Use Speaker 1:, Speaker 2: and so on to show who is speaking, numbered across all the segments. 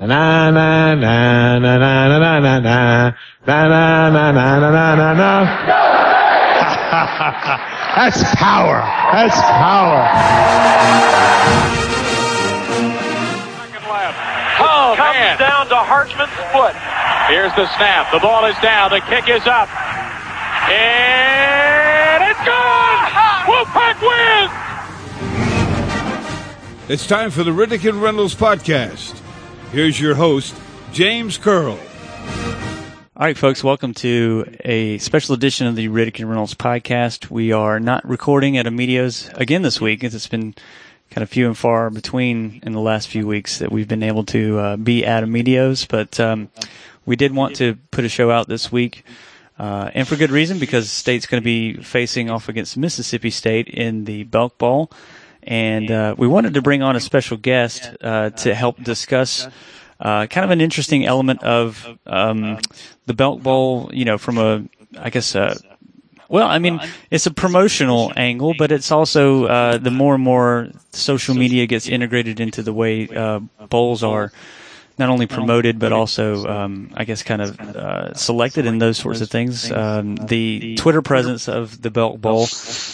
Speaker 1: Na na na na na na na na na na na na na na na na. That's power. That's power.
Speaker 2: Second left. Oh, comes down to Hartman's foot.
Speaker 3: Here's the snap. The ball is down. The kick is up. And it's gone! Wolfpack wins!
Speaker 4: It's time for the Riddick and Reynolds podcast. Here's your host, James Curl.
Speaker 5: All right, folks, welcome to a special edition of the Riddick and Reynolds podcast. We are not recording at Amedios again this week. As it's been kind of few and far between in the last few weeks that we've been able to uh, be at Amedios, but um, we did want to put a show out this week. Uh, and for good reason, because State's going to be facing off against Mississippi State in the Belk Bowl. And uh, we wanted to bring on a special guest uh, to help discuss uh, kind of an interesting element of um, the Belk Bowl, you know, from a, I guess, uh, well, I mean, it's a promotional angle, but it's also uh, the more and more social media gets integrated into the way uh, bowls are not only promoted but also, um, I guess, kind of uh, selected in those sorts of things. Um, the Twitter presence of the Belk Bowl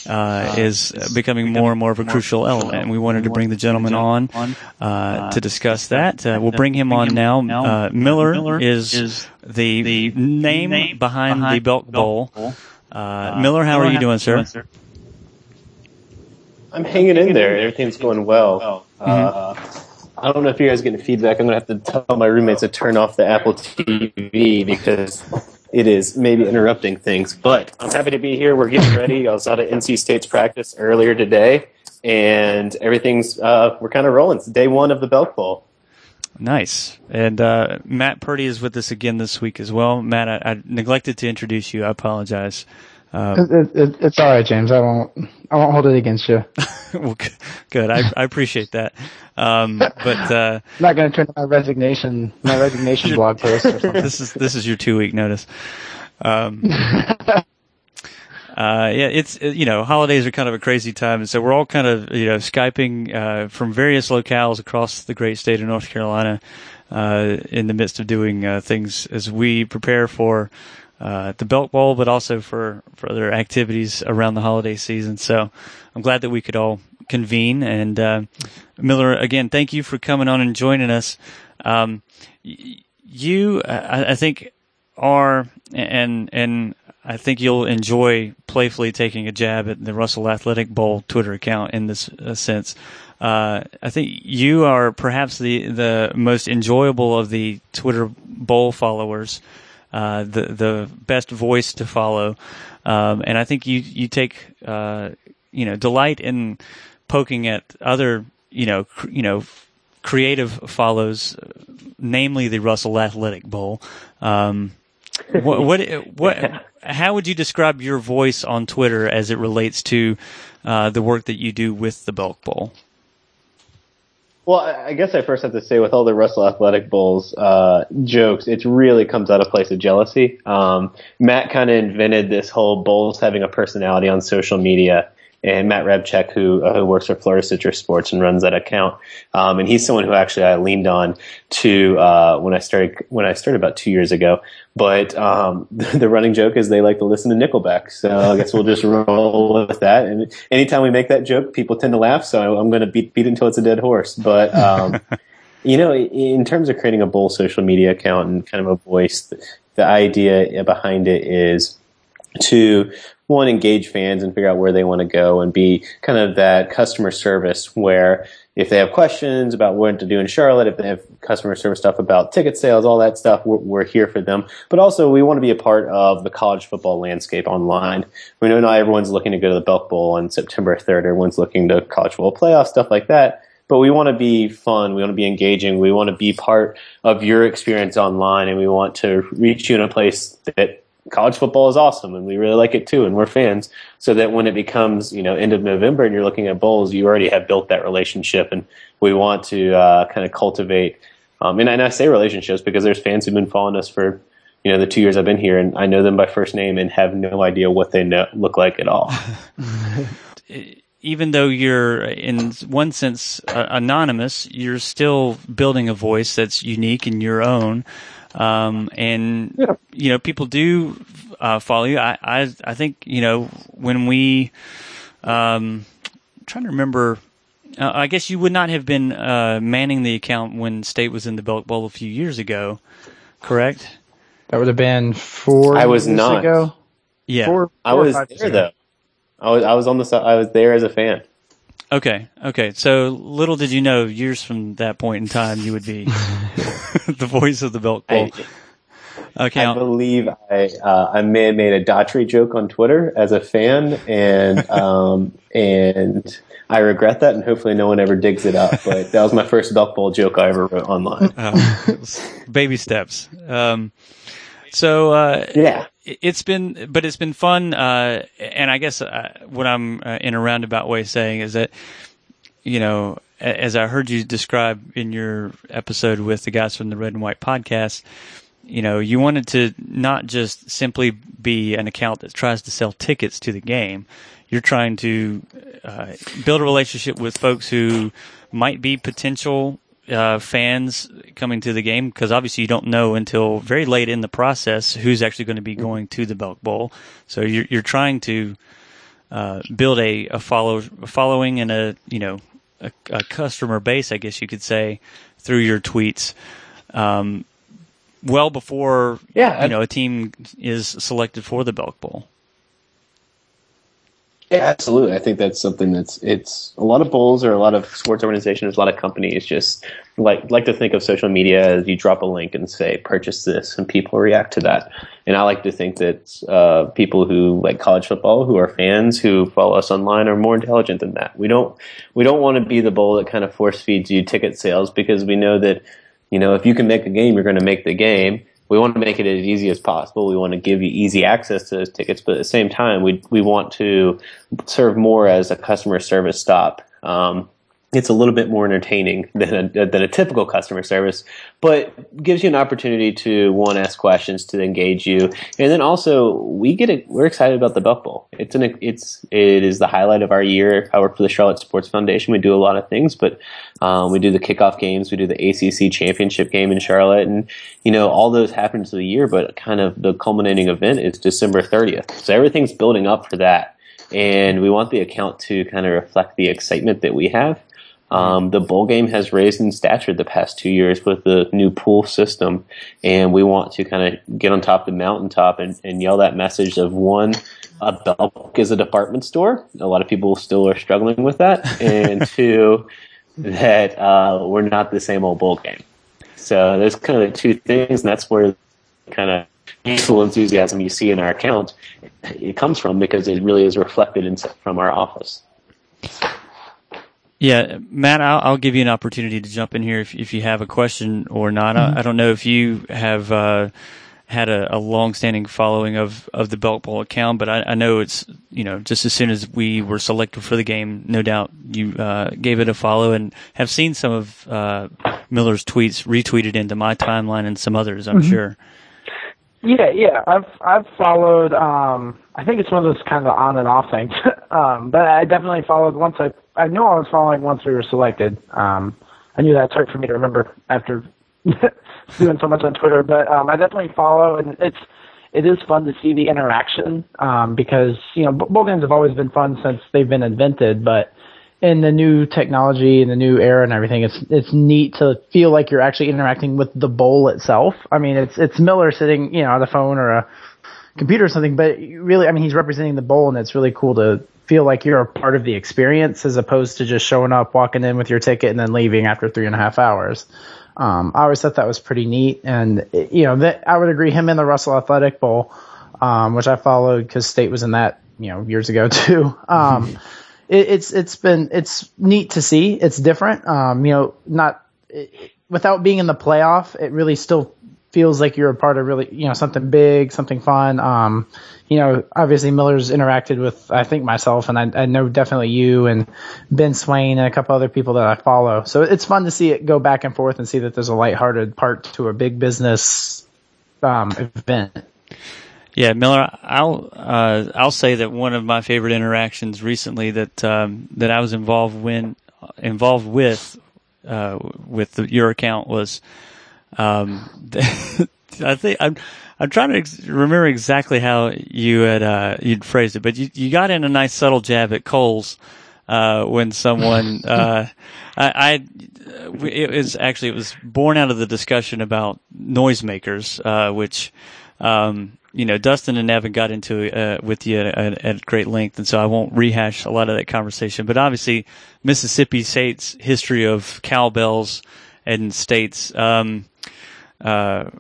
Speaker 5: uh, is becoming more and more of a crucial element, and we wanted to bring the gentleman on uh, to discuss that. Uh, we'll bring him on now. Uh, Miller is the name behind the Belk Bowl. Uh, Miller, how are you doing, sir?
Speaker 6: I'm hanging in there. Everything's going well. Uh, I don't know if you guys are getting feedback. I'm going to have to tell my roommates to turn off the Apple TV because it is maybe interrupting things. But I'm happy to be here. We're getting ready. I was out at NC State's practice earlier today, and everything's uh, we're kind of rolling. It's day one of the Belk Bowl.
Speaker 5: Nice. And uh, Matt Purdy is with us again this week as well. Matt, I, I neglected to introduce you. I apologize. Uh,
Speaker 7: It, it, it's all right, James. I won't. I won't hold it against you.
Speaker 5: well, good. I, I appreciate that. Um, but uh,
Speaker 7: I'm not going to turn my resignation, my resignation blog post or something.
Speaker 5: this is this is your two week notice. Um, uh, yeah, it's uh, you know holidays are kind of a crazy time, and so we're all kind of you know skyping uh, from various locales across the great state of North Carolina uh, in the midst of doing uh, things as we prepare for uh, the Belk Bowl, but also for for other activities around the holiday season. So I'm glad that we could all convene. And uh, Miller, again, thank you for coming on and joining us. Um, you, I, I think, are and and I think you'll enjoy playfully taking a jab at the Russell Athletic Bowl Twitter account in this uh, sense. Uh, I think you are perhaps the the most enjoyable of the Twitter Bowl followers, uh, the the best voice to follow, um, and I think you you take uh, you know delight in poking at other you know cr- you know creative follows, namely the Russell Athletic Bowl. Um, what, what, what, how would you describe your voice on Twitter as it relates to uh, the work that you do with the Belk Bowl?
Speaker 6: Well, I guess I first have to say, with all the Russell Athletic Bowls uh, jokes, it really comes out of place of jealousy. Um, Matt kind of invented this whole bowls having a personality on social media, and Matt Rebchek, who uh, who works for Florida Citrus Sports and runs that account, um, and he's someone who actually I leaned on to uh, when I started when I started about two years ago. But um, the running joke is they like to listen to Nickelback, so I guess we'll just roll with that. And anytime we make that joke, people tend to laugh. So I'm going to beat beat it until it's a dead horse. But um, you know, in terms of creating a bowl social media account and kind of a voice, the, the idea behind it is to one engage fans and figure out where they want to go and be kind of that customer service where if they have questions about what to do in Charlotte, if they have customer service stuff about ticket sales, all that stuff, we're, we're, here for them. But also, we want to be a part of the college football landscape online. We know not everyone's looking to go to the Belk Bowl on September 3rd. Everyone's looking to college football playoff, stuff like that. But we want to be fun. We want to be engaging. We want to be part of your experience online, and we want to reach you in a place that college football is awesome and we really like it too and we're fans. So that when it becomes you know end of november and you're looking at bowls you already have built that relationship and we want to uh, kind of cultivate um, and, and i say relationships because there's fans who've been following us for you know the two years i've been here and i know them by first name and have no idea what they know, look like at all.
Speaker 5: Even though you're in one sense uh, anonymous you're still building a voice that's unique and your own um, and yeah. you know, people do uh, follow you. I, I, I think you know when we, um, I'm trying to remember. Uh, I guess you would not have been uh, manning the account when State was in the Belk Bowl a few years ago, correct?
Speaker 7: That would have been four.
Speaker 6: I was not.
Speaker 7: Ago.
Speaker 6: Yeah, four, four I was there though. I was I was on the I was there as a fan.
Speaker 5: Okay, okay. So little did you know, years from that point in time, you would be the voice of the Belk Bowl.
Speaker 6: I, okay, I believe I uh, I may have made a Daughtry joke on Twitter as a fan, and um, and I regret that, and hopefully no one ever digs it up. But that was my first Belk Bowl joke I ever wrote online.
Speaker 5: Uh, baby steps. Um, so uh,
Speaker 6: yeah,
Speaker 5: it's been, but it's been fun. Uh, and I guess uh, what I'm uh, in a roundabout way saying is that, you know, as I heard you describe in your episode with the guys from the Red and White podcast, you know, you wanted to not just simply be an account that tries to sell tickets to the game. You're trying to uh, build a relationship with folks who might be potential uh, fans coming to the game because obviously you don't know until very late in the process who's actually going to be going to the Belk Bowl. So you're, you're trying to uh, build a, a follow a following and a you know a, a, customer base, I guess you could say, through your tweets. Um, well before
Speaker 6: yeah,
Speaker 5: you know a team is selected for the Belk Bowl.
Speaker 6: Yeah, absolutely. I think that's something that's it's a lot of bowls or a lot of sports organizations, a lot of companies just like like to think of social media as you drop a link and say purchase this, and people react to that. And I like to think that uh, people who like college football, who are fans, who follow us online, are more intelligent than that. We don't we don't want to be the bowl that kind of force feeds you ticket sales because we know that you know if you can make a game, you're going to make the game we want to make it as easy as possible. We want to give you easy access to those tickets, but at the same time, we we want to serve more as a customer service stop. Um, it's a little bit more entertaining than a, than a typical customer service, but gives you an opportunity to one ask questions to engage you, and then also we get it. We're excited about the Belk Bowl. It's an it's it is the highlight of our year. I work for the Charlotte Sports Foundation. We do a lot of things, but um, we do the kickoff games. We do the ACC championship game in Charlotte, and you know all those happen to the year. But kind of the culminating event is December 30th. So everything's building up for that, and we want the account to kind of reflect the excitement that we have. Um, the bowl game has raised in stature the past two years with the new pool system, and we want to kind of get on top of the mountaintop and, and yell that message of one, a Belk is a department store. A lot of people still are struggling with that, and two, that uh, we're not the same old bowl game. So there's kind of two things, and that's where kind of youthful enthusiasm you see in our account it comes from because it really is reflected in, from our office.
Speaker 5: Yeah, Matt, I'll, I'll, give you an opportunity to jump in here if, if you have a question or not. Mm-hmm. I, I, don't know if you have uh, had a, a long-standing following of, of the Belk Bowl account, but I, I, know it's you know just as soon as we were selected for the game, no doubt you uh, gave it a follow and have seen some of uh, Miller's tweets retweeted into my timeline and some others. I'm mm-hmm. sure.
Speaker 7: Yeah, yeah, I've I've followed. Um, I think it's one of those kind of on and off things, um, but I definitely followed once I I know I was following once we were selected. Um, I knew that's hard for me to remember after doing so much on Twitter, but um, I definitely follow, and it's it is fun to see the interaction um, because you know bowl games have always been fun since they've been invented, but in the new technology and the new era and everything, it's it's neat to feel like you're actually interacting with the bowl itself. I mean, it's it's Miller sitting you know on the phone or a computer or something. But really, I mean, he's representing the bowl, and it's really cool to feel like you're a part of the experience as opposed to just showing up, walking in with your ticket, and then leaving after three and a half hours. Um, I always thought that was pretty neat, and you know, that I would agree. Him in the Russell Athletic Bowl, um, which I followed because State was in that, you know, years ago too. Um, it, it's it's been it's neat to see. It's different. Um, you know, not it, without being in the playoff, it really still feels like you're a part of really, you know, something big, something fun. Um, you know, obviously Miller's interacted with, I think myself and I, I know definitely you and Ben Swain and a couple other people that I follow. So it's fun to see it go back and forth and see that there's a lighthearted part to a big business, um, event.
Speaker 5: Yeah, Miller, I'll uh, I'll say that one of my favorite interactions recently that um, that I was involved when involved with uh, with the, your account was um, I think I'm I'm trying to ex- remember exactly how you had uh, you'd phrased it, but you you got in a nice subtle jab at Kohl's uh, when someone uh, I, I it was actually it was born out of the discussion about noisemakers, uh, which um, you know Dustin and Evan got into uh, with you at, at, great length, and so I won't rehash a lot of that conversation. But obviously, Mississippi State's history of cowbells and states. Um, uh,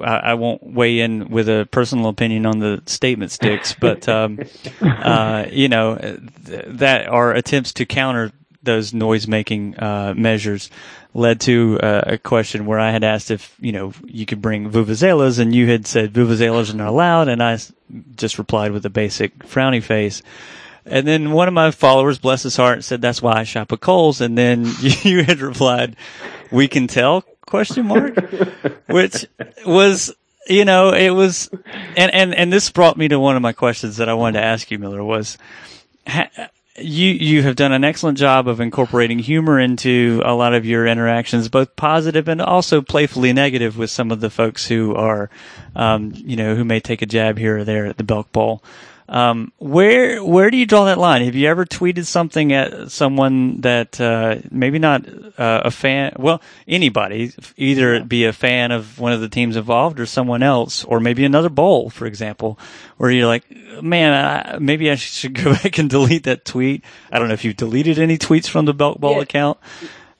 Speaker 5: I, I, won't weigh in with a personal opinion on the statement sticks, but um, uh, you know th- that are attempts to counter those noise making uh, measures led to uh, a question where I had asked if you know you could bring vuvuzelas, and you had said vuvuzelas are not allowed, and I just replied with a basic frowny face. And then one of my followers, bless his heart, said that's why I shop at Kohl's. And then you had replied, "We can tell?" Question mark, which was you know it was, and and and this brought me to one of my questions that I wanted to ask you, Miller was. Ha, you you have done an excellent job of incorporating humor into a lot of your interactions, both positive and also playfully negative with some of the folks who are, um, you know, who may take a jab here or there at the Belk Bowl. Um, where where do you draw that line? Have you ever tweeted something at someone that uh, maybe not uh, a fan? Well, anybody, either it be a fan of one of the teams involved or someone else, or maybe another bowl, for example, where you're like, man, I, maybe I should go back and delete that tweet. I don't know if you've deleted any tweets from the Belk Bowl
Speaker 6: yeah.
Speaker 5: account.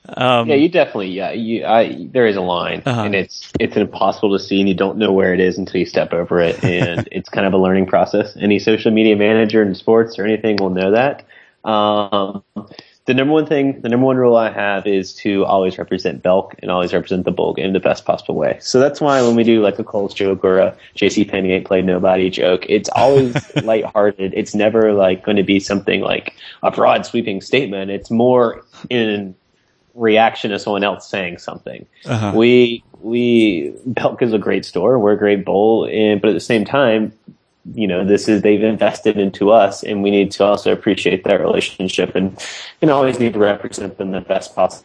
Speaker 6: Um, yeah, you definitely, yeah, you, I, there is a line uh-huh. and it's, it's impossible to see and you don't know where it is until you step over it. And it's kind of a learning process. Any social media manager in sports or anything will know that. Um, the number one thing, the number one rule I have is to always represent Belk and always represent the bowl game the best possible way. So that's why when we do like a Kohl's joke or a JC Penney ain't played nobody joke, it's always lighthearted. It's never like going to be something like a broad sweeping statement. It's more in reaction to someone else saying something. Uh-huh. We we Belk is a great store. We're a great bowl, and but at the same time, you know, this is they've invested into us, and we need to also appreciate that relationship, and and always need to represent them the best possible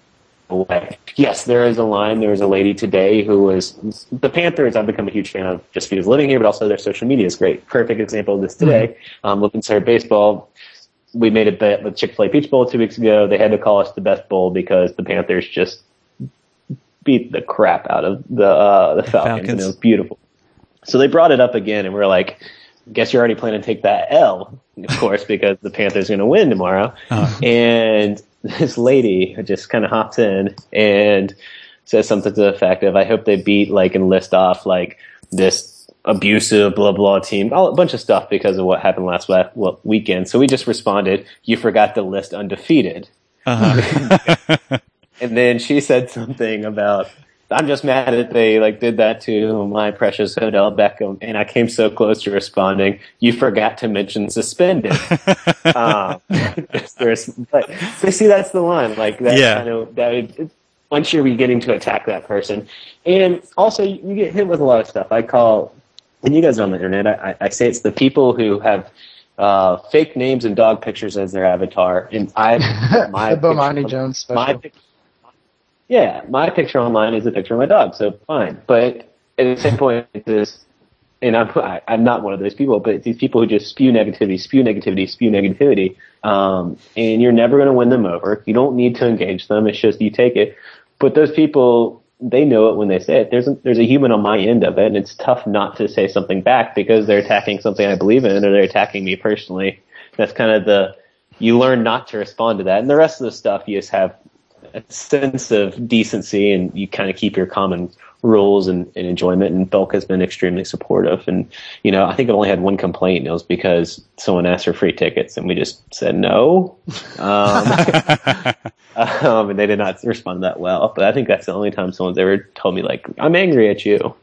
Speaker 6: way. Yes, there is a line. There was a lady today who was the Panthers. I've become a huge fan of just because living here, but also their social media is great. Perfect example of this today. Mm-hmm. Um, looking at baseball we made a bet with Chick Fil A Peach Bowl two weeks ago. They had to call us the best bowl because the Panthers just beat the crap out of the uh, the Falcons, Falcons. and it was beautiful. So they brought it up again, and we are like, "Guess you're already planning to take that L, of course, because the Panthers are going to win tomorrow." Uh-huh. And this lady just kind of hops in and says something to the effect of, "I hope they beat like and list off like this abusive, blah blah team, all, a bunch of stuff because of what happened last well, weekend. So we just responded, "You forgot to list undefeated." Uh-huh. and then she said something about, "I'm just mad that they like did that to my precious Odell Beckham," and I came so close to responding, "You forgot to mention suspended." um, but they see that's the one. like that yeah. kind of that. It, once you're beginning to attack that person, and also you get hit with a lot of stuff. I call and you guys are on the internet. I, I say it's the people who have uh, fake names and dog pictures as their avatar. And I,
Speaker 7: my the Bomani Jones special. My,
Speaker 6: yeah, my picture online is a picture of my dog, so fine. But at the same point, this, and I'm I, I'm not one of those people, but these people who just spew negativity, spew negativity, spew negativity, um, and you're never going to win them over. You don't need to engage them. It's just you take it. But those people they know it when they say it. There's a, there's a human on my end of it, and it's tough not to say something back because they're attacking something I believe in, or they're attacking me personally. That's kind of the you learn not to respond to that, and the rest of the stuff you just have a sense of decency, and you kind of keep your common rules and, and enjoyment. And Belk has been extremely supportive. And you know, I think I've only had one complaint, and it was because someone asked for free tickets, and we just said no. Um, um, and they did not respond that well. But I think that's the only time someone's ever told me like, "I'm angry at you."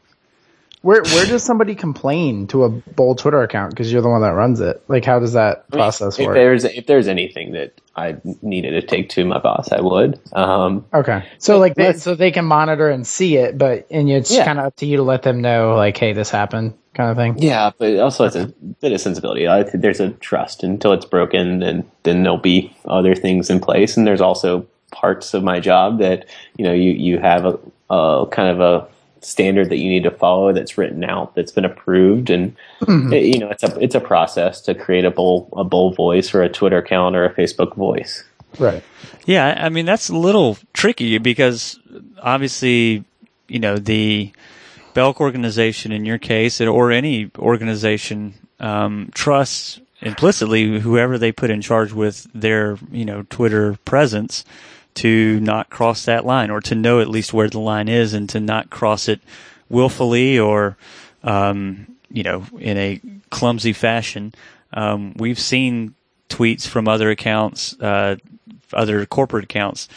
Speaker 8: Where where does somebody complain to a bold Twitter account because you're the one that runs it? Like, how does that process work?
Speaker 6: if
Speaker 8: work?
Speaker 6: there's if there's anything that I needed to take to my boss, I would. Um,
Speaker 8: Okay, so like they, so they can monitor and see it, but and it's
Speaker 6: Yeah.
Speaker 8: kind of up to you to let them know, like, hey, this happened, kind of thing.
Speaker 6: Yeah, but also it's a bit of sensibility. I there's a trust until it's broken, then then there'll be other things in place. And there's also parts of my job that you know you you have a, a kind of a standard that you need to follow that's written out that's been approved and
Speaker 8: Mhm.
Speaker 6: it- you know it's a it's a process to create a bull a bull voice or a Twitter account or a Facebook voice.
Speaker 8: Right.
Speaker 5: Yeah, I I mean that's a little tricky because obviously, you know, the Belk organization in your case, or any organization, um, trusts implicitly whoever they put in charge with their, you know, Twitter presence to not cross that line or to know at least where the line is and to not cross it willfully or, um, you know, in a clumsy fashion. Um, we've seen tweets from other accounts, uh, other corporate accounts,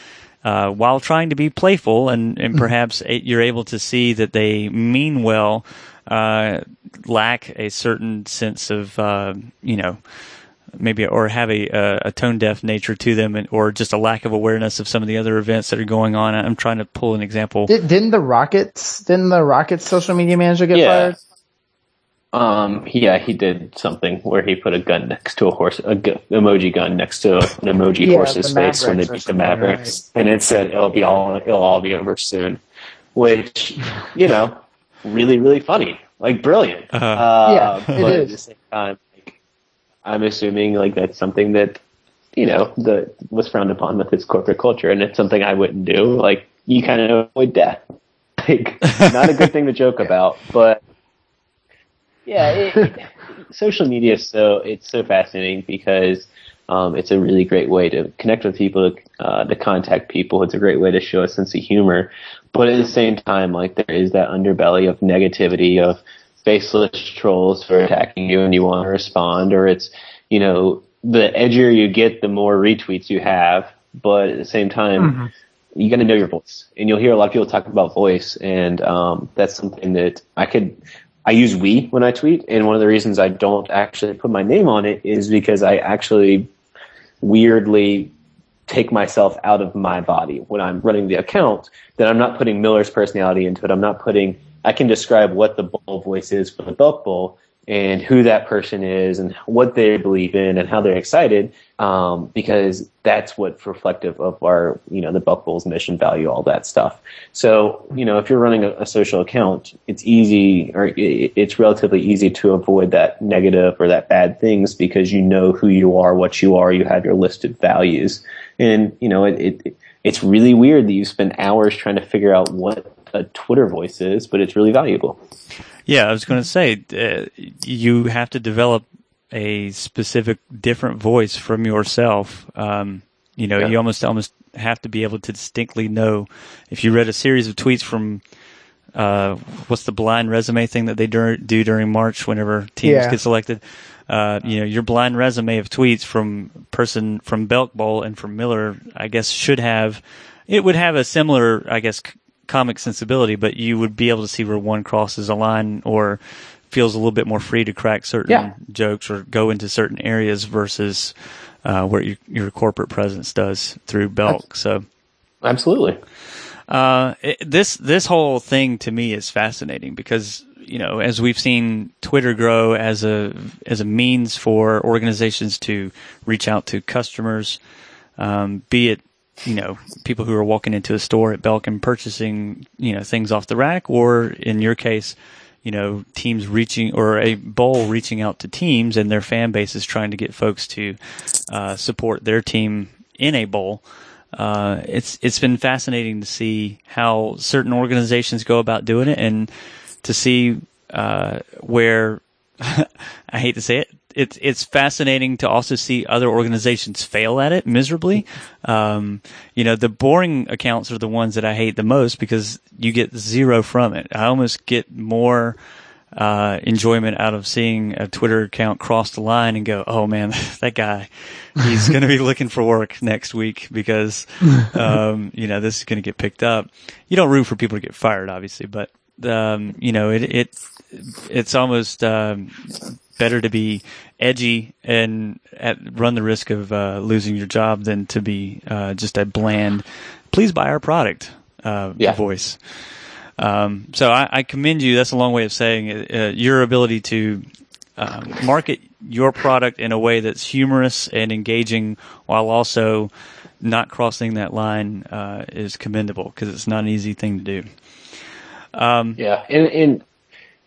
Speaker 5: uh, while trying to be playful and, and perhaps a- you're able to see that they mean well, uh, lack a certain sense of, uh, you know, maybe or have a, a, a tone deaf nature to them and, or just a lack of awareness of some of the other events that are going on. I'm trying to pull an example.
Speaker 8: Did, didn't the Rockets? Didn't the Rockets social media manager get
Speaker 6: Yeah.
Speaker 8: fired?
Speaker 6: Um, yeah, he did something where he put a gun next to a horse, a gu- emoji gun next to an emoji
Speaker 8: Yeah,
Speaker 6: horse's face when they beat the
Speaker 8: something,
Speaker 6: Mavericks, and it said it'll be all it'll all be over soon, which you know, really really funny, like brilliant.
Speaker 5: Uh-huh.
Speaker 6: Uh,
Speaker 8: Yeah, it
Speaker 6: but at the same time, like, I'm assuming like that's something that you know that was frowned upon with its corporate culture, and it's something I wouldn't do. Like you kind of avoid death. Like not a good thing to joke about, but yeah, it, it- social media is so it's so fascinating because um, it's a really great way to connect with people, uh, to contact people. It's a great way to show a sense of humor, but at the same time, like there is that underbelly of negativity of faceless trolls who are attacking you and you want to respond, or it's you know the edgier you get, the more retweets you have, but at the same time you got to know your voice, and you'll hear a lot of people talk about voice, and um, that's something that I could. I use we when I tweet, and one of the reasons I don't actually put my name on it is because I actually weirdly take myself out of my body when I'm running the account. That I'm not putting Miller's personality into it. I'm not putting. I can describe what the bull voice is for the Bowl and who that person is and what they believe in and how they're excited um, because that's what's reflective of our you know the Belk Bowl's mission value all that stuff. So you know if you're running a, a social account it's easy or it's relatively easy to avoid that negative or that bad things because you know who you are what you are you have your listed values. And you know it, it it's really weird that you spend hours trying to figure out what a Twitter voice is but it's really valuable
Speaker 5: Yeah, I was going to say uh, you have to develop a specific different voice from yourself. Um, you know,
Speaker 6: Yeah.
Speaker 5: you almost almost have to be able to distinctly know if you read a series of tweets from uh, what's the blind resume thing that they dur- do during March whenever teams
Speaker 8: Yeah.
Speaker 5: get selected. Uh, you know, your blind resume of tweets from person from Belk Bowl and from Miller, I guess, should have it would have a similar, I guess, c- comic sensibility, but you would be able to see where one crosses a line or feels a little bit more free to crack certain
Speaker 8: Yeah.
Speaker 5: jokes or go into certain areas versus uh, where your, your corporate presence does through Belk. So
Speaker 6: absolutely
Speaker 5: uh, it, this this whole thing to me is fascinating because you know as we've seen Twitter grow as a as a means for organizations to reach out to customers, um, be it you know people who are walking into a store at Belk and purchasing you know things off the rack, or in your case. You know, teams reaching or a bowl reaching out to teams and their fan bases trying to get folks to uh, support their team in a bowl uh, it's it's been fascinating to see how certain organizations go about doing it, and to see uh, where I hate to say it, it's it's fascinating to also see other organizations fail at it miserably. Um, you know, the boring accounts are the ones that I hate the most because you get zero from it. I almost get more uh, enjoyment out of seeing a Twitter account cross the line and go, "Oh man, that guy, he's going to be looking for work next week because, um, you know, this is going to get picked up." You don't root for people to get fired, obviously, but um, you know, it it it's almost um, better to be edgy and at, run the risk of uh, losing your job than to be uh, just a bland, please buy our product uh,
Speaker 6: Yeah.
Speaker 5: voice. Um, so I, I commend you. That's a long way of saying it, uh, your ability to um, market your product in a way that's humorous and engaging while also not crossing that line uh, is commendable because it's not an easy thing to do. Um,
Speaker 6: Yeah, and and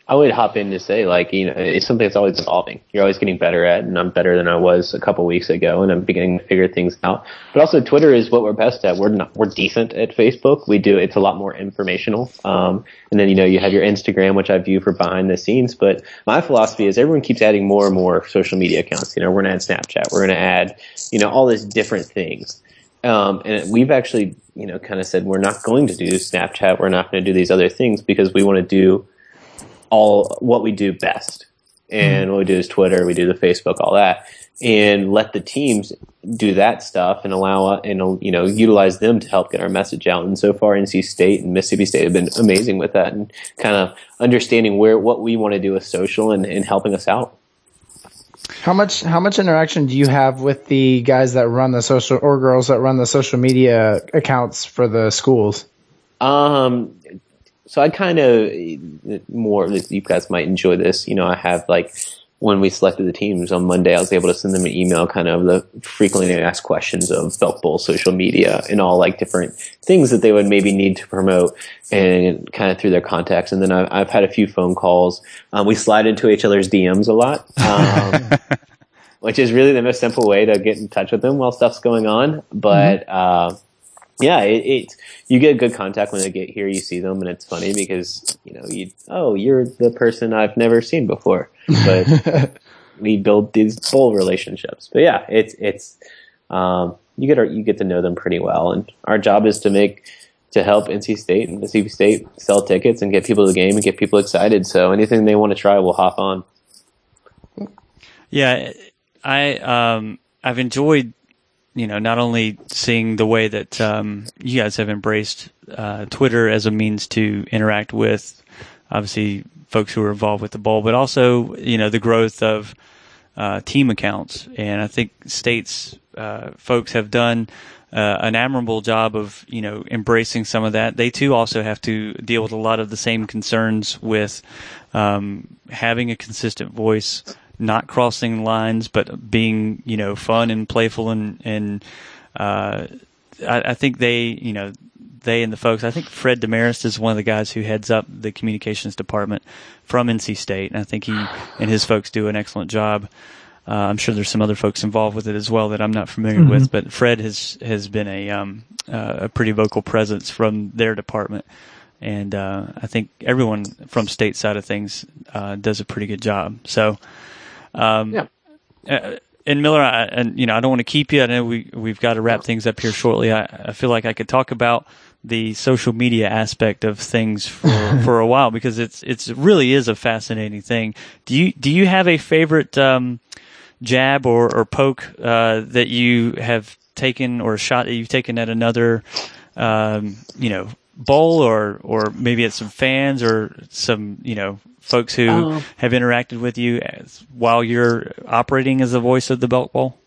Speaker 6: I would hop in to say like you know it's something that's always evolving. You're always getting better at, and I'm better than I was a couple weeks ago, and I'm beginning to figure things out. But also, Twitter is what we're best at. We're not we're decent at Facebook. We do it's a lot more informational. Um, and then you know you have your Instagram, which I view for behind the scenes. But my philosophy is everyone keeps adding more and more social media accounts. You know, we're gonna add Snapchat. We're gonna add you know all these different things. Um, and we've actually, you know, kind of said we're not going to do Snapchat. We're not going to do these other things because we want to do all what we do best. And what we do is Twitter, we do the Facebook, all that, and let the teams do that stuff and allow uh, and you know utilize them to help get our message out. And so far, NC State and Mississippi State have been amazing with that and kind of understanding where what we want to do with social and, and helping us out.
Speaker 8: How much how much interaction do you have with the guys that run the social or girls that run the social media accounts for the schools?
Speaker 6: Um, so I kind of more. You guys might enjoy this. You know, I have like when we selected the teams on Monday, I was able to send them an email, kind of the frequently asked questions of Belk Bowl social media and all like different things that they would maybe need to promote, and kind of through their contacts. And then I've, I've had a few phone calls. Um, we slide into each other's DMs a lot. Um, which is really the most simple way to get in touch with them while stuff's going on. But uh, yeah, it, it you get good contact when they get here. You see them, and it's funny because you know you oh you're the person I've never seen before, but we build these full relationships. But yeah, it's it's um, you get you get to know them pretty well, and our job is to make to help NC State and Mississippi State sell tickets and get people to the game and get people excited. So anything they want to try, we'll hop on.
Speaker 5: Yeah, I um I've enjoyed you know not only seeing the way that um, you guys have embraced uh, Twitter as a means to interact with obviously folks who are involved with the bowl, but also you know the growth of uh, team accounts, and I think states uh, folks have done. Uh, an admirable job of you know embracing some of that. They too also have to deal with a lot of the same concerns with um, having a consistent voice, not crossing lines, but being you know fun and playful and and uh, I, I think they you know they and the folks. I think Fred Demarest is one of the guys who heads up the communications department from NC State, and I think he and his folks do an excellent job. Uh, I'm sure there's some other folks involved with it as well that I'm not familiar
Speaker 8: Mhm.
Speaker 5: with, but Fred has has been a um, uh, a pretty vocal presence from their department, and uh, I think everyone from state side of things uh, does a pretty good job. So, um,
Speaker 6: Yeah.
Speaker 5: uh, and Miller, I, and you know, I don't want to keep you. I know we we've got to wrap things up here shortly. I, I feel like I could talk about the social media aspect of things for for a while because it's it's it really is a fascinating thing. Do you do you have a favorite um, jab or or poke uh, that you have taken or a shot that you've taken at another um, you know bowl or or maybe at some fans or some you know folks who
Speaker 6: Um,
Speaker 5: have interacted with you as, while you're operating as the voice of the Belk Bowl?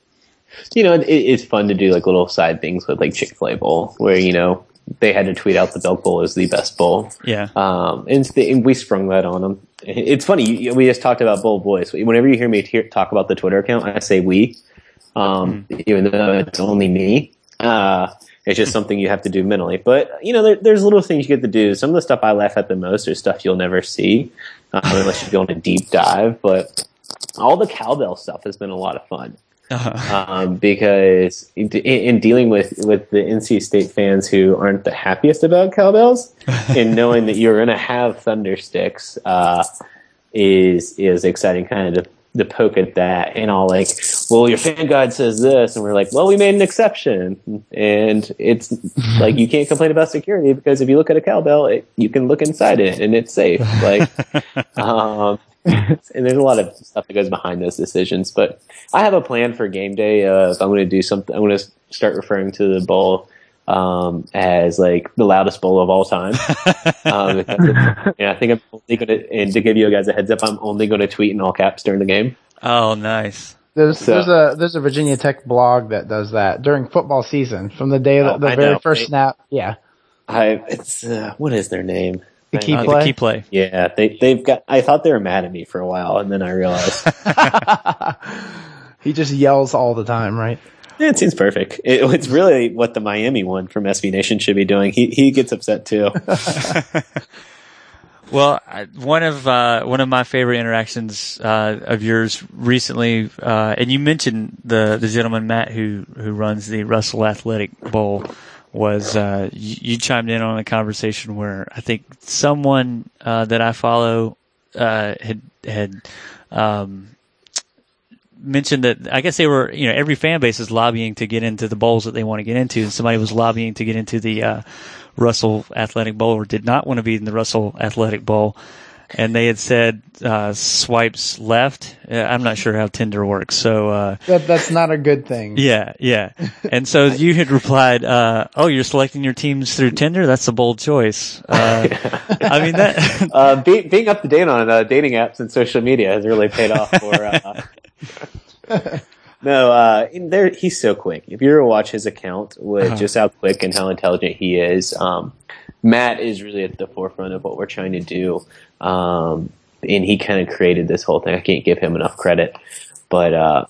Speaker 6: you know, it, it's fun to do like little side things with like Chick Fil A Bowl, where you know they had to tweet out the Belk Bowl is the best bowl.
Speaker 5: Yeah.
Speaker 6: Um, and, it's the, and we sprung that on them. It's funny. you- We just talked about Bowl Boys. Whenever you hear me hear, talk about the Twitter account, I say we, um, even though it's only me. Uh, it's just something you have to do mentally. But you know, there, there's little things you get to do. Some of the stuff I laugh at the most is stuff you'll never see um, unless you go on a deep dive. But all the cowbell stuff has been a lot of fun.
Speaker 5: Uh-huh.
Speaker 6: um, because in, in dealing with with the NC State fans who aren't the happiest about cowbells, and knowing that you're going to have thunder sticks uh, is is exciting. Kind of to, to poke at that, and all like, well, your fan guide says this, and we're like, well, we made an exception, and it's like you can't complain about security because if you look at a cowbell, it, you can look inside it and it's safe. Like, um, and there's a lot of stuff that goes behind those decisions. But I have a plan for game day. Uh, if I'm going to do something, I'm going to start referring to the bowl um, as like the loudest bowl of all time. um, and I think I'm only going to, and to give you guys a heads up, I'm only going to tweet in all caps during the game.
Speaker 5: Oh, nice.
Speaker 8: There's
Speaker 6: So-
Speaker 8: there's a there's a Virginia Tech blog that does that during football season from the day
Speaker 6: Oh,
Speaker 8: of the very
Speaker 6: know.
Speaker 8: first
Speaker 6: They-
Speaker 8: snap. Yeah,
Speaker 6: I, it's, uh, what is their name?
Speaker 8: the key
Speaker 5: Uh,
Speaker 8: play.
Speaker 5: the key play.
Speaker 6: Yeah, they, they've got, I thought they were mad at me for a while and then I realized
Speaker 8: he just yells all the time, right?
Speaker 6: Yeah, it seems perfect. It, it's really what the Miami one from SB Nation should be doing. He he gets upset too.
Speaker 5: Well, I- one of uh, one of my favorite interactions uh, of yours recently, uh, and you mentioned the the gentleman Matt who who runs the Russell Athletic Bowl, was uh, you, you chimed in on a conversation where I think someone uh, that I follow uh, had had um, mentioned that I guess they were you know every fan base is lobbying to get into the bowls that they want to get into, and somebody was lobbying to get into the uh, Russell Athletic Bowl or did not want to be in the Russell Athletic Bowl. And they had said uh, swipes left. Uh, I'm not sure how Tinder works, so uh,
Speaker 8: That that's not a good thing.
Speaker 5: yeah, yeah. And so you had replied, uh, "Oh, you're selecting your teams through Tinder. That's a bold choice." Uh, I mean that.
Speaker 6: uh, be, being up to date on uh, dating apps and social media has really paid off for. No, uh, there he's so quick. If you ever watch his account with
Speaker 5: Uh-huh.
Speaker 6: just how quick and how intelligent he is, um, Matt is really at the forefront of what we're trying to do. Um, and he kind of created this whole thing. I can't give him enough credit, but uh,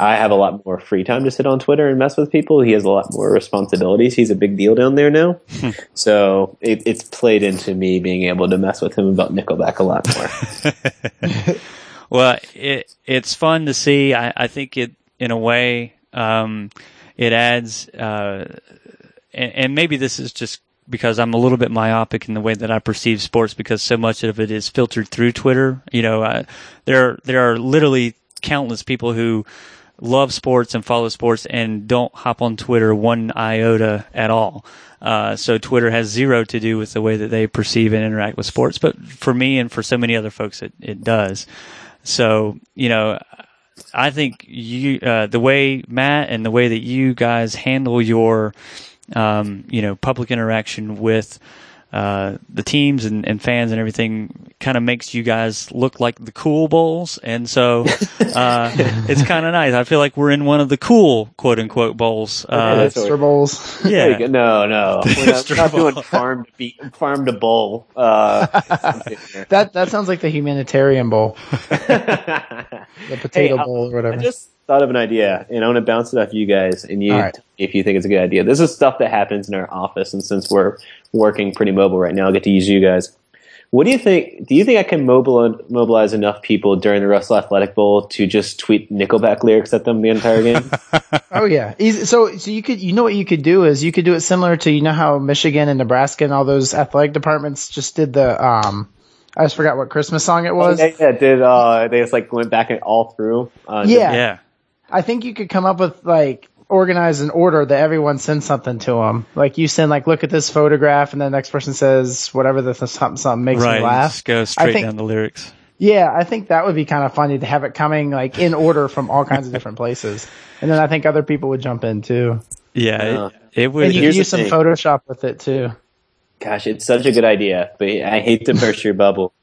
Speaker 6: I have a lot more free time to sit on Twitter and mess with people. He has a lot more responsibilities. He's a big deal down there now. so it, it's played into me being able to mess with him about Nickelback a lot more.
Speaker 5: Well, it it's fun to see. I, I think it in a way um, it adds, uh, and, and maybe this is just because I'm a little bit myopic in the way that I perceive sports because so much of it is filtered through Twitter. You know, uh, there there are literally countless people who love sports and follow sports and don't hop on Twitter one iota at all. Uh, so Twitter has zero to do with the way that they perceive and interact with sports. But for me and for so many other folks, it, it does. So, you know, I think you, uh, the way Matt and the way that you guys handle your, um, you know, public interaction with, uh, the teams and, and fans and everything kind of makes you guys look like the cool bowls. And so, uh, it's kind of nice. I feel like we're in one of the cool quote unquote bowls. Uh,
Speaker 6: that's
Speaker 8: Hipster bowls.
Speaker 5: Yeah.
Speaker 6: No, no, we're not, we're not doing farm to be, farm to bowl. Uh,
Speaker 8: That that sounds like the humanitarian bowl, the potato
Speaker 6: Hey, uh,
Speaker 8: bowl or whatever.
Speaker 6: I just thought of an idea, and I want to bounce it off you guys, and you,
Speaker 8: All right.
Speaker 6: tell me if you think it's a good idea. This is stuff that happens in our office, and since we're working pretty mobile right now, I get to use you guys. What do you think? Do you think I can mobilize, mobilize enough people during the Russell Athletic Bowl to just tweet Nickelback lyrics at them the entire game?
Speaker 8: Oh yeah. So so you could you know what you could do is you could do it similar to you know how Michigan and Nebraska and all those athletic departments just did the um I just forgot what Christmas song it was.
Speaker 6: yeah, yeah, did uh, they just like went back and all through? Uh,
Speaker 8: Yeah.
Speaker 5: Yeah.
Speaker 8: I think you could come up with like organize an order that everyone sends something to them. Like you send like look at this photograph and the next person says whatever the th- something something makes
Speaker 5: right.
Speaker 8: me laugh.
Speaker 5: Just go straight
Speaker 8: think-
Speaker 5: down the lyrics.
Speaker 8: Yeah, I think that would be kind of funny to have it coming like in order from all kinds of different places. And then I think other people would jump in too.
Speaker 5: Yeah.
Speaker 6: Yeah.
Speaker 5: It, uh, it would.
Speaker 8: And you
Speaker 6: here's
Speaker 8: could use some
Speaker 6: thing.
Speaker 8: Photoshop with it too.
Speaker 6: Gosh, it's such a good idea, but I hate to burst your bubble,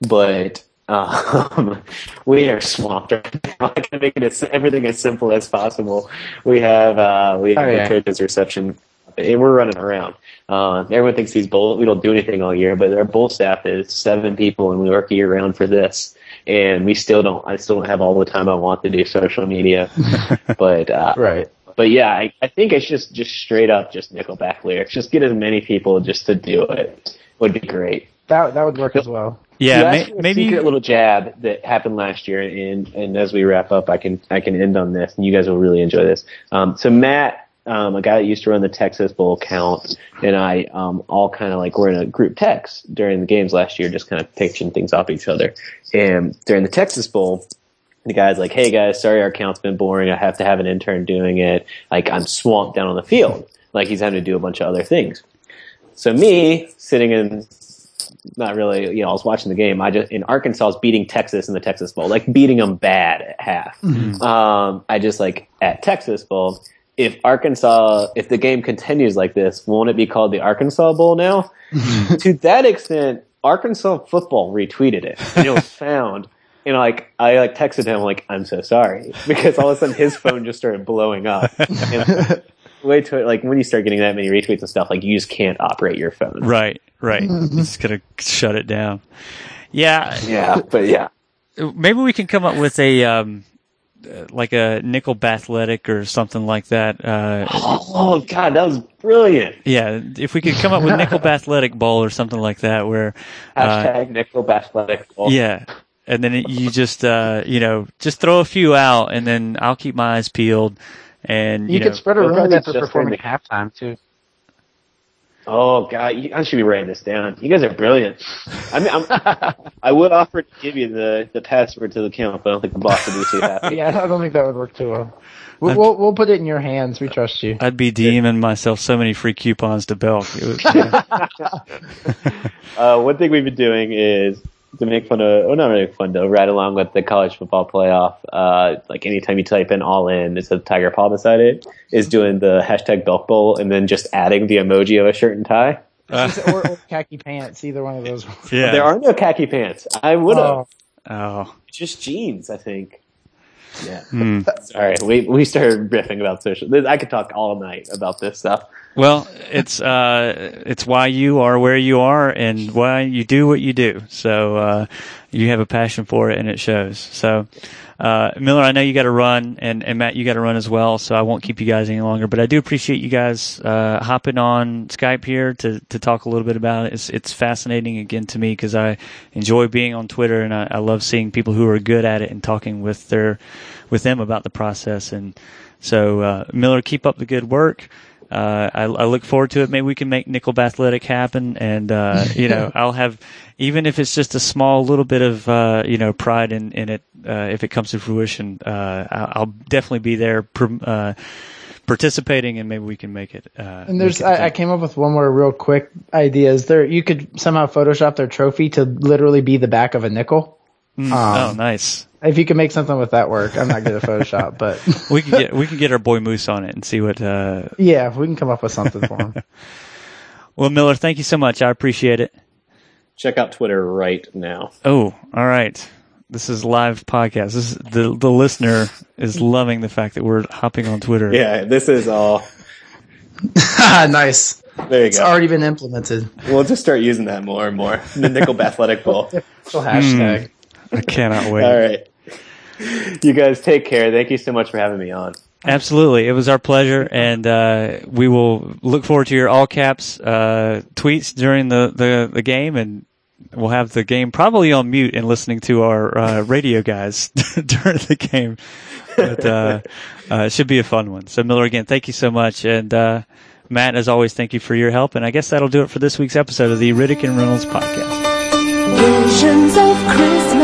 Speaker 6: but um, we are swamped right now. I can make it as, everything as simple as possible. We have uh, we have
Speaker 8: Oh, yeah.
Speaker 6: a coach's reception, and we're running around. Uh, everyone thinks these bull. We don't do anything all year, but our bull staff is seven people, and we work year round for this. And we still don't. I still don't have all the time I want to do social media, but uh,
Speaker 8: Right.
Speaker 6: but yeah, I, I think it's just just straight up just Nickelback lyrics. Just get as many people just to do it would be great.
Speaker 8: That that would work as well.
Speaker 5: Yeah, may-
Speaker 6: asked me a
Speaker 5: maybe-
Speaker 6: secret little jab that happened last year, and and as we wrap up, I can I can end on this, and you guys will really enjoy this. Um, so Matt, um, a guy that used to run the Texas Bowl account, and I um, all kind of like were in a group text during the games last year, just kind of pitching things off each other. And during the Texas Bowl, the guy's like, "Hey guys, sorry our account's been boring. I have to have an intern doing it. Like I'm swamped down on the field. Like he's having to do a bunch of other things." So me sitting in, not really, you know, I was watching the game. I just in Arkansas I was beating Texas in the Texas Bowl, like beating them bad at half. Um, I just like at Texas Bowl. If Arkansas, if the game continues like this, won't it be called the Arkansas Bowl now? to that extent, Arkansas football retweeted it, and it was found. You know, like I like texted him like I'm so sorry because all of a sudden his phone just started blowing up. And way to like when you start getting that many retweets and stuff, like you just can't operate your phone.
Speaker 5: Right, right. Just gonna shut it down. Yeah,
Speaker 6: Yeah, but yeah.
Speaker 5: maybe we can come up with a um, uh, like a nickel athletic or something like that. Uh,
Speaker 6: Oh god, that was brilliant.
Speaker 5: yeah, if we could come up with nickel athletic bowl or something like that, where uh,
Speaker 6: Hashtag Nickel Athletic. Bowl.
Speaker 5: yeah, and then you just uh, you know just throw a few out, and then I'll keep my eyes peeled. And you,
Speaker 7: You,
Speaker 5: know,
Speaker 7: spread a
Speaker 6: Well,
Speaker 7: rumor that they're
Speaker 6: just
Speaker 7: performing
Speaker 6: during
Speaker 7: at halftime too.
Speaker 6: Oh god, you, I should be writing this down. You guys are brilliant. I mean, I'm, I would offer to give you the the password to the account, but I don't think the boss would be too happy.
Speaker 7: Yeah, I don't think that would work too well.
Speaker 8: We'll, we'll we'll put it in your hands. We trust you.
Speaker 5: I'd be DMing myself so many free coupons to Belk. It was, yeah.
Speaker 6: Uh, one thing we've been doing is to make fun of, well, not really fun though, right along with the college football playoff. Uh, like anytime you type in all in, it's a tiger paw beside it, is doing the hashtag Belk Bowl and then just adding the emoji of a shirt and tie.
Speaker 8: or, or khaki pants. Either one of those.
Speaker 5: yeah.
Speaker 6: There are no khaki pants. I would have.
Speaker 8: Oh.
Speaker 5: Oh,
Speaker 6: Just jeans, I think. Yeah.
Speaker 5: Hmm.
Speaker 6: Sorry, we we started riffing about social. I could talk all night about this stuff.
Speaker 5: Well, it's uh, it's why you are where you are and why you do what you do. So uh, you have a passion for it, and it shows. So uh, Miller, I know you got to run, and, and Matt, you got to run as well. So I won't keep you guys any longer. But I do appreciate you guys uh, hopping on Skype here to to talk a little bit about it. It's it's fascinating again to me because I enjoy being on Twitter, and I, I love seeing people who are good at it and talking with their with them about the process. And so uh, Miller, keep up the good work. Uh, I, I look forward to it. Maybe we can make Nickel Athletic happen, and uh, you know, I'll have even if it's just a small little bit of uh, you know pride in in it uh, if it comes to fruition. Uh, I'll, I'll definitely be there pr- uh, participating, and maybe we can make it. Uh,
Speaker 8: And there's,
Speaker 5: make it a
Speaker 8: I, I
Speaker 5: thing.
Speaker 8: came up with one more real quick idea. Is there, you could somehow Photoshop their trophy to literally be the back of a nickel.
Speaker 5: Mm,
Speaker 8: Um,
Speaker 5: oh, nice.
Speaker 8: If you can make something with that work, I'm not good at Photoshop, but
Speaker 5: We can get we can get our boy Moose on it and see what. Uh,
Speaker 8: yeah, we can come up with something for him.
Speaker 5: well, Miller, thank you so much. I appreciate it.
Speaker 6: Check out Twitter right now.
Speaker 5: Oh, all right. This is live podcast. This is, the the listener is loving the fact that we're hopping on Twitter.
Speaker 6: Yeah, this is all.
Speaker 8: nice.
Speaker 6: There you
Speaker 8: It's
Speaker 6: go.
Speaker 8: already been implemented.
Speaker 6: We'll just start using that more and more. The Nickel Athletic Bowl.
Speaker 8: Official hashtag.
Speaker 5: I cannot wait.
Speaker 6: All right. You guys take care. Thank you so much for having me on.
Speaker 5: Absolutely, it was our pleasure, and uh, we will look forward to your all caps uh, tweets during the, the, the game, and we'll have the game probably on mute and listening to our uh, radio guys during the game. But uh, uh, it should be a fun one. So Miller, again, thank you so much, and uh, Matt, as always, thank you for your help. And I guess that'll do it for this week's episode of the Riddick and Reynolds podcast.
Speaker 9: Visions of Christmas,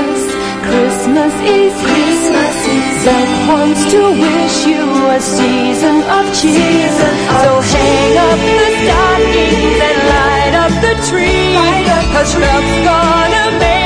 Speaker 9: Christmas is here. Love wants to wish you a season of cheer. So hang up the stockings and light up the tree. Cause love's gonna make